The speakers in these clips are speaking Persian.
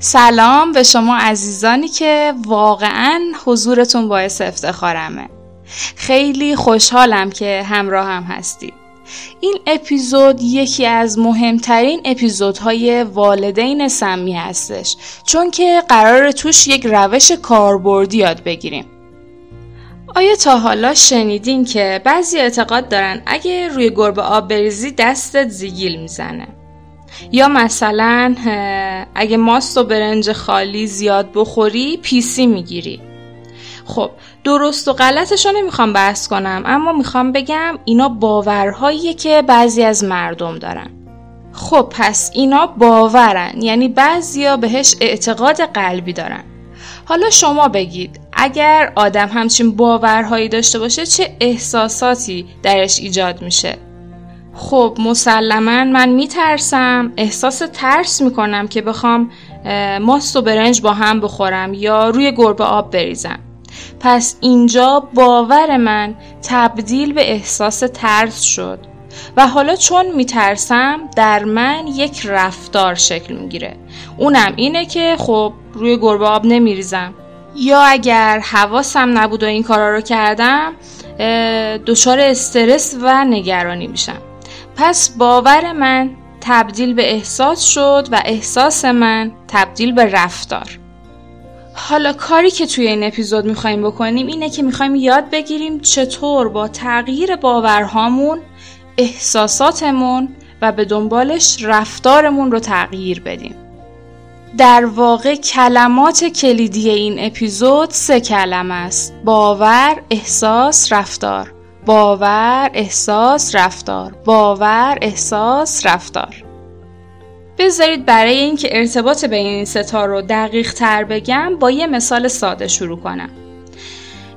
سلام به شما عزیزانی که واقعا حضورتون باعث افتخارمه. خیلی خوشحالم که همراه هم هستید. این اپیزود یکی از مهمترین اپیزودهای والدین سمی هستش چون که قرار توش یک روش کاربردی یاد بگیریم. آیا تا حالا شنیدین که بعضی اعتقاد دارن اگه روی گربه آب بریزی دستت زیگیل می‌زنه؟ یا مثلا اگه ماست و برنج خالی زیاد بخوری پیسی می‌گیری. خب درست و غلطش رو نمی‌خوام بحث کنم اما می‌خوام بگم اینا باورهاییه که بعضی از مردم دارن. خب پس اینا باورن یعنی بعضیا بهش اعتقاد قلبی دارن. حالا شما بگید اگر آدم همچین باورهایی داشته باشه چه احساساتی درش ایجاد میشه؟ خب مسلما من میترسم. احساس ترس می‌کنم که بخوام ماست و برنج با هم بخورم یا روی گربه آب بریزم. پس اینجا باور من تبدیل به احساس ترس شد. و حالا چون میترسم در من یک رفتار شکل می‌گیره. اونم اینه که خب روی گربه آب نمیریزم. یا اگر حواسم نبود و این کارا رو کردم دچار استرس و نگرانی میشم. پس باور من تبدیل به احساس شد و احساس من تبدیل به رفتار. حالا کاری که توی این اپیزود می‌خوایم بکنیم اینه که می‌خوایم یاد بگیریم چطور با تغییر باورهامون احساساتمون و به دنبالش رفتارمون رو تغییر بدیم. در واقع کلمات کلیدی این اپیزود سه کلمه است باور، احساس، رفتار. باور، احساس، رفتار باور، احساس، رفتار بذارید برای اینکه ارتباط بین این ستا رو دقیق تر بگم با یه مثال ساده شروع کنم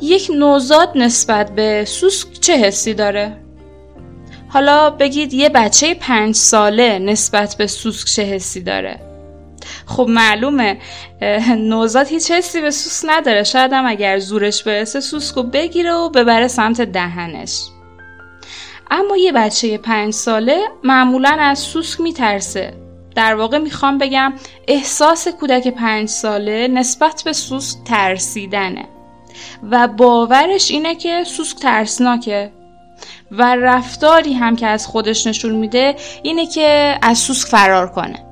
یک نوزاد نسبت به سوسک چه حسی داره؟ حالا بگید یه بچه پنج ساله نسبت به سوسک چه حسی داره؟ خب معلومه نوزاد هیچ حسی به سوسک نداره. شاید هم اگر زورش برسه سوسک رو بگیره و ببره سمت دهنش. اما یه بچه پنج ساله معمولا از سوسک میترسه. در واقع می‌خوام بگم احساس کودک پنج ساله نسبت به سوسک ترسیدنه. و باورش اینه که سوسک ترسناکه. و رفتاری هم که از خودش نشون میده اینه که از سوسک فرار کنه.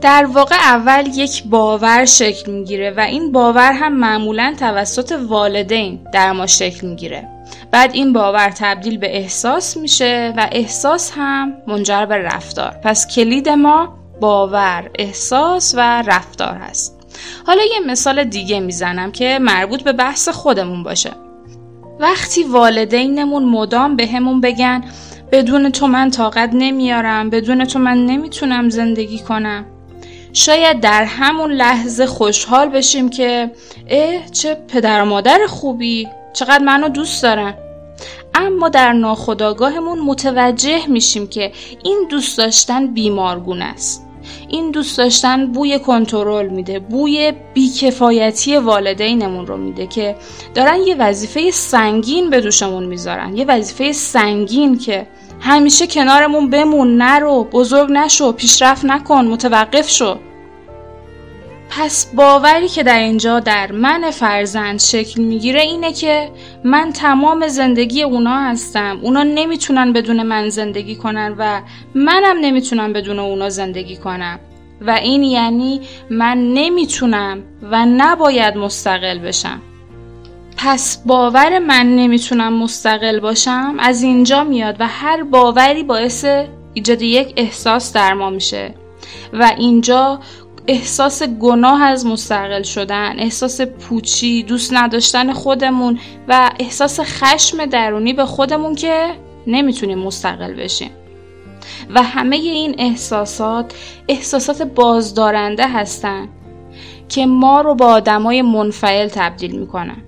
در واقع اول یک باور شکل می‌گیره و این باور هم معمولا توسط والدین در ما شکل می‌گیره. بعد این باور تبدیل به احساس میشه و احساس هم منجر به رفتار. پس کلید ما باور احساس و رفتار هست. حالا یه مثال دیگه می‌زنم که مربوط به بحث خودمون باشه. وقتی والدینمون مدام به همون بگن بدون تو من طاقت نمیارم بدون تو من نمی‌تونم زندگی کنم. شاید در همون لحظه خوشحال بشیم که اه چه پدر و مادر خوبی چقدر منو دوست دارن. اما در ناخداگاهمون متوجه میشیم که این دوست داشتن بیمارگون است. این دوست داشتن بوی کنترل میده بوی بیکفایتی والدینمون رو میده که دارن یه وظیفه سنگین به دوشمون می‌ذارن یه وظیفه سنگین که همیشه کنارمون بمون نرو بزرگ نشو پیشرفت نکن متوقف شو. پس باوری که در اینجا در من فرزند شکل می‌گیره اینه که من تمام زندگی اونا هستم. اونا نمی‌تونن بدون من زندگی کنن و منم نمی‌تونم بدون اونا زندگی کنم. و این یعنی من نمی‌تونم و نباید مستقل بشم. پس باور من نمی‌تونم مستقل باشم از اینجا میاد و هر باوری باعث ایجاد یک احساس در ما میشه. و اینجا احساس گناه از مستقل شدن احساس پوچی دوست نداشتن خودمون و احساس خشم درونی به خودمون که نمی‌تونیم مستقل بشیم. و همه این احساسات احساسات بازدارنده هستن که ما رو با آدمای منفعل تبدیل می‌کنن.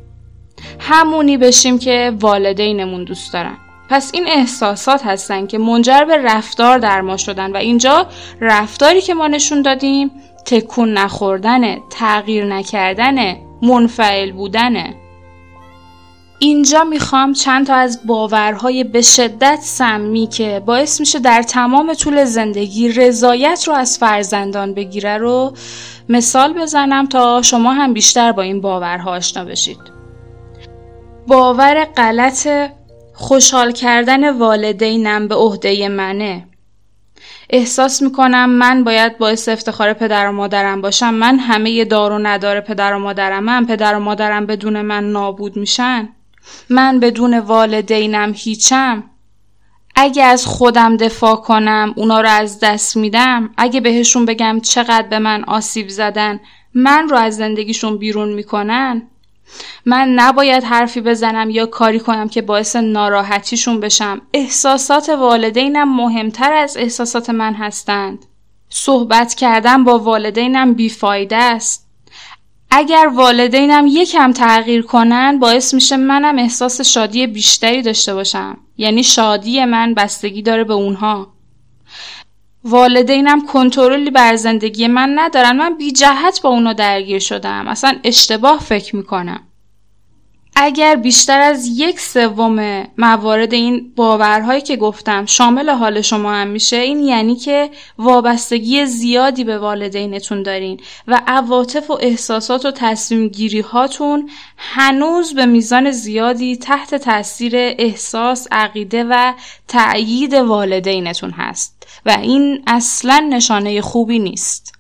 همونی بشیم که والدینمون دوست دارن. پس این احساسات هستن که منجر به رفتار در ما شدن و اینجا رفتاری که ما نشون دادیم تکون نخوردن تغییر نکردن منفعل بودنه اینجا می‌خوام چند تا از باورهای به شدت سمی که باعث میشه در تمام طول زندگی رضایت رو از فرزندان بگیره رو مثال بزنم تا شما هم بیشتر با این باورها آشنا بشید. باور غلط خوشحال کردن والدینم به عهده منه احساس می‌کنم من باید باعث افتخار پدر و مادرم باشم. من همه دار و ندار پدر و مادرم من پدر و مادرم بدون من نابود میشن. من بدون والدینم هیچم. اگه از خودم دفاع کنم اونا رو از دست میدم. اگه بهشون بگم چقدر به من آسیب زدن من رو از زندگیشون بیرون می‌کنن. من نباید حرفی بزنم یا کاری کنم که باعث ناراحتیشون بشم. احساسات والدینم مهمتر از احساسات من هستند. صحبت کردن با والدینم بیفایده است. اگر والدینم یکم تغییر کنن باعث میشه منم احساس شادی بیشتری داشته باشم. یعنی شادی من بستگی داره به اونها. والدینم کنترلی بر زندگی من ندارن. من بی جهت با اونا درگیر شدم. اصلا اشتباه فکر می‌کنم. اگر بیشتر از یک سوم موارد این باورهایی که گفتم شامل حال شما هم میشه این یعنی که وابستگی زیادی به والدینتون دارین و عواطف و احساسات و تصمیم گیری هاتون هنوز به میزان زیادی تحت تاثیر احساس، عقیده و تأیید والدینتون هست و این اصلا نشانه خوبی نیست.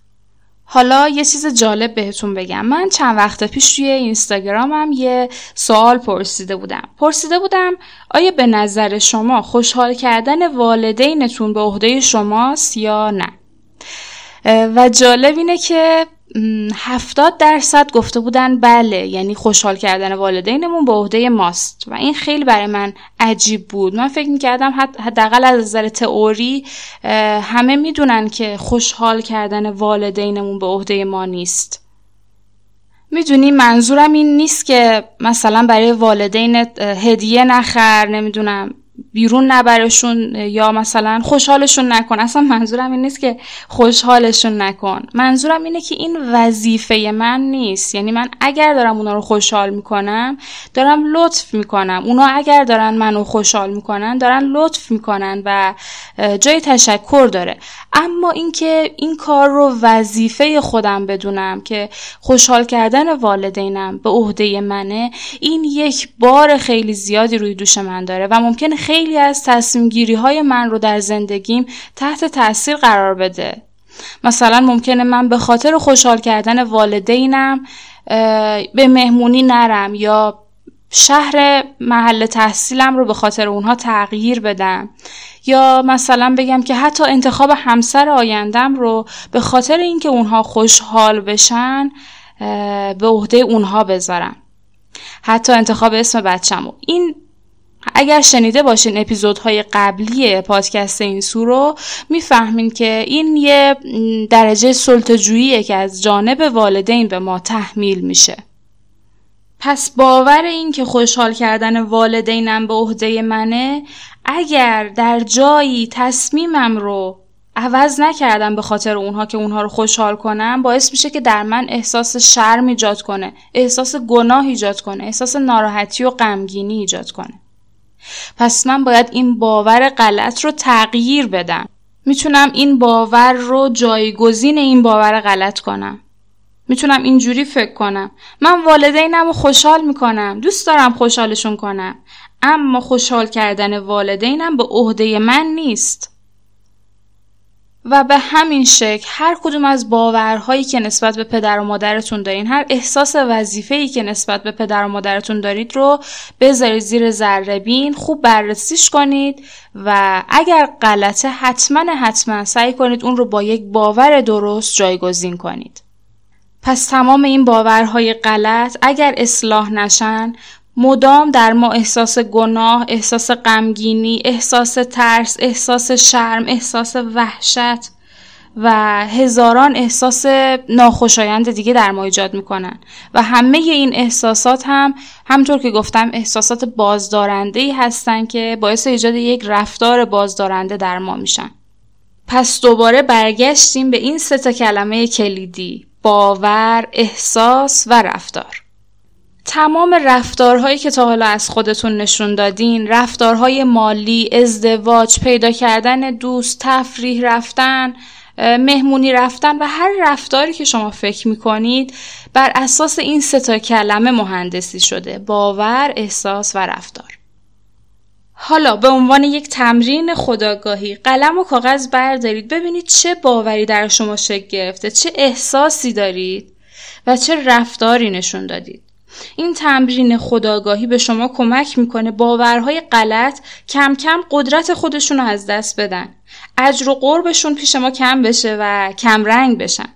حالا یه چیز جالب بهتون بگم. من چند وقت پیش توی اینستاگرامم یه سوال پرسیده بودم. پرسیده بودم آیا به نظر شما خوشحال کردن والدینتون به عهده شماست یا نه؟ و جالب اینه که هفتاد درصد گفته بودن بله یعنی خوشحال کردن والدینمون به عهده ماست. و این خیلی برای من عجیب بود. من فکر می‌کردم حداقل از نظر تئوری همه می‌دونن که خوشحال کردن والدینمون به عهده ما نیست. می‌دونی منظورم این نیست که مثلا برای والدین هدیه نخر نمی‌دونم بیرون نبرشون یا مثلا خوشحالشون نکن. اصلا منظورم این نیست که خوشحالشون نکن. منظورم اینه که این وظیفه من نیست. یعنی من اگر دارم اونا رو خوشحال می‌کنم دارم لطف می‌کنم. اونا اگر دارن منو خوشحال می‌کنن دارن لطف می‌کنن و جای تشکر داره. اما اینکه این کار رو وظیفه خودم بدونم که خوشحال کردن والدینم به عهده منه این یک بار خیلی زیادی روی دوش من داره و ممکنه خیلی از تصمیم گیری های من رو در زندگیم تحت تاثیر قرار بده. مثلا ممکنه من به خاطر خوشحال کردن والدینم به مهمونی نرم یا شهر محل تحصیلم رو به خاطر اونها تغییر بدم. یا مثلا بگم که حتی انتخاب همسر آیندم رو به خاطر اینکه اونها خوشحال بشن به عهده اونها بذارم. حتی انتخاب اسم بچم این اگر شنیده باشین اپیزودهای قبلی پادکست این سو رو می‌فهمین که این یه درجه سلطجوییه که از جانب والدین به ما تحمیل میشه. پس باور این که خوشحال کردن والدینم به عهده منه اگر در جایی تصمیمم رو عوض نکردم به خاطر اونها که اونها رو خوشحال کنم باعث میشه که در من احساس شرم ایجاد کنه احساس گناه ایجاد کنه احساس ناراحتی و غمگینی ایجاد کنه. پس من باید این باور غلط رو تغییر بدم. می‌تونم این باور رو جایگزین این باور غلط کنم. می‌تونم اینجوری فکر کنم. من والدینم رو خوشحال می‌کنم. دوست دارم خوشحالشون کنم. اما خوشحال کردن والدینم به عهده من نیست. و به همین شکل هر کدوم از باورهایی که نسبت به پدر و مادرتون دارین هر احساس وظیفه‌ای که نسبت به پدر و مادرتون دارید رو بذارید زیر ذره بین خوب بررسیش کنید و اگر غلطه حتما حتما سعی کنید اون رو با یک باور درست جایگزین کنید. پس تمام این باورهای غلط اگر اصلاح نشن مدام در ما احساس گناه، احساس غمگینی، احساس ترس، احساس شرم، احساس وحشت و هزاران احساس ناخوشایند دیگه در ما ایجاد می‌کنن. و همه این احساسات هم همطور که گفتم احساسات بازدارنده ای هستن که باعث ایجاد یک رفتار بازدارنده در ما میشن. پس دوباره برگشتیم به این سه تا کلمه کلیدی باور، احساس و رفتار. تمام رفتارهایی که تا حالا از خودتون نشون دادین رفتارهای مالی، ازدواج، پیدا کردن دوست، تفریح رفتن، مهمونی رفتن و هر رفتاری که شما فکر می‌کنید بر اساس این ستا کلمه مهندسی شده باور، احساس و رفتار. حالا به عنوان یک تمرین خداگاهی قلم و کاغذ بردارید ببینید چه باوری در شما شکل گرفته چه احساسی دارید و چه رفتاری نشون دادید. این تمرین خداگاهی به شما کمک می‌کنه باورهای غلط کم کم قدرت خودشون رو از دست بدن. اجر و قربشون پیش ما کم بشه و کم رنگ بشن.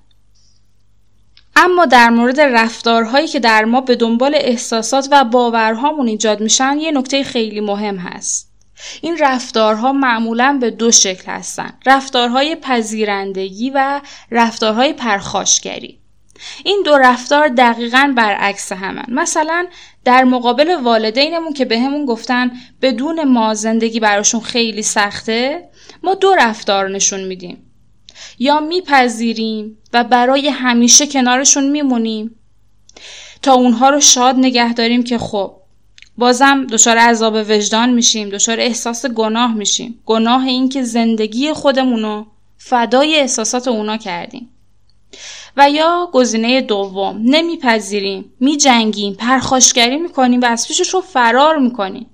اما در مورد رفتارهایی که در ما به دنبال احساسات و باورهامون ایجاد میشن یه نکته خیلی مهم هست. این رفتارها معمولا به دو شکل هستن رفتارهای پذیرندگی و رفتارهای پرخاشگری. این دو رفتار دقیقا برعکس همن. مثلا در مقابل والدینمون که بهمون به گفتن بدون ما زندگی براشون خیلی سخته ما دو رفتار نشون میدیم. یا میپذیریم و برای همیشه کنارشون میمونیم. تا اونها رو شاد نگه داریم که خب بازم دچار عذاب وجدان میشیم دچار احساس گناه میشیم. گناه این که زندگی خودمونو فدای احساسات اونا کردیم. و یا گزینه دوم نمیپذیریم میجنگیم پرخاشگری می‌کنیم و از پیشش رو فرار می‌کنیم.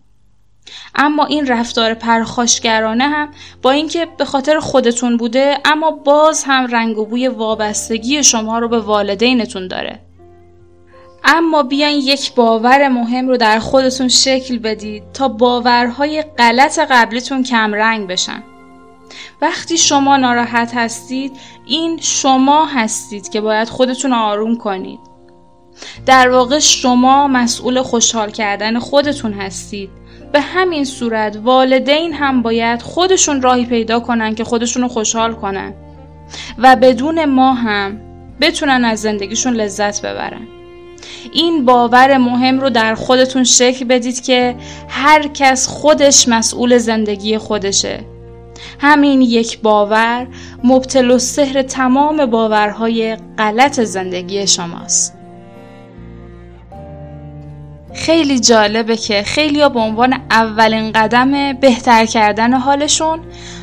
اما این رفتار پرخاشگرانه هم با اینکه به خاطر خودتون بوده اما باز هم رنگ و بوی وابستگی شما رو به والدینتون داره. اما بیاین یک باور مهم رو در خودتون شکل بدید تا باورهای غلط قبلیتون کم رنگ بشن. وقتی شما ناراحت هستید این شما هستید که باید خودتون آروم کنید. در واقع شما مسئول خوشحال کردن خودتون هستید. به همین صورت والدین هم باید خودشون راهی پیدا کنن که خودشون رو خوشحال کنن. و بدون ما هم بتونن از زندگیشون لذت ببرن. این باور مهم رو در خودتون شکل بدید که هر کس خودش مسئول زندگی خودشه. همین یک باور مبتل و سحر تمام باورهای غلط زندگی شماست. خیلی جالبه که خیلی به عنوان اولین قدم بهتر کردن حالشون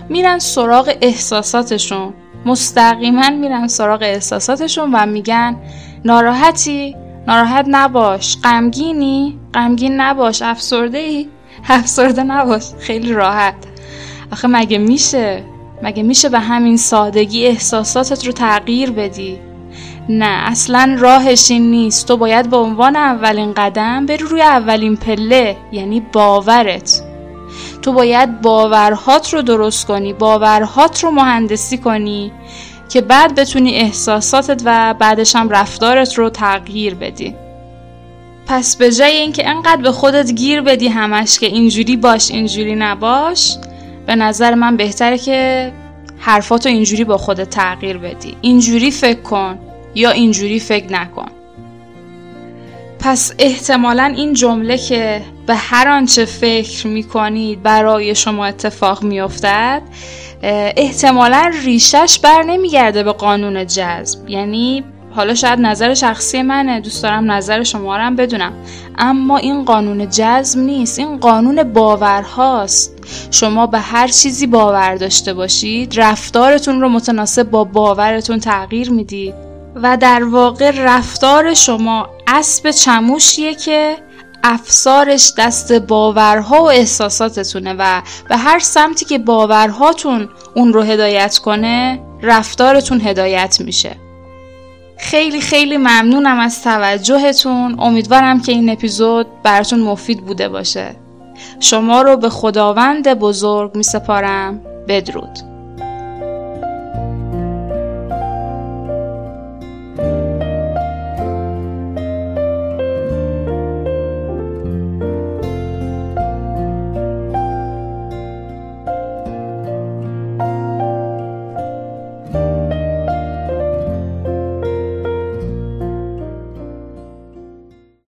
میرن سراغ احساساتشون. مستقیما میرن سراغ احساساتشون و میگن ناراحتی ناراحت نباش. غمگینی؟ غمگین نباش. افسرده ای افسرده نباش. خیلی راحت. آخه مگه میشه؟ مگه میشه به همین سادگی احساساتت رو تغییر بدی؟ نه اصلا راهش این نیست. تو باید به عنوان اولین قدم بری روی اولین پله یعنی باورت. تو باید باورهات رو درست کنی باورهات رو مهندسی کنی که بعد بتونی احساساتت و بعدش هم رفتارت رو تغییر بدی. پس به جای اینکه انقدر به خودت گیر بدی همش که اینجوری باش اینجوری نباش به نظر من بهتره که حرفاتو اینجوری با خودت تغییر بدی. اینجوری فکر کن یا اینجوری فکر نکن. پس احتمالا این جمله که به هر آنچه فکر می کنید برای شما اتفاق می افتد احتمالا ریشش بر نمیگرده به قانون جذب. یعنی حالا شاید نظر شخصی منه دوست دارم نظر شما هم بدونم. اما این قانون جذب نیست این قانون باورهاست. شما به هر چیزی باور داشته باشید رفتارتون رو متناسب با باورتون تغییر می‌دید. و در واقع رفتار شما اسب چموشیه که افسارش دست باورها و احساساتتونه و به هر سمتی که باورهاتون اون رو هدایت کنه رفتارتون هدایت میشه. خیلی خیلی ممنونم از توجهتون. امیدوارم که این اپیزود براتون مفید بوده باشه. شما رو به خداوند بزرگ می سپارم بدرود.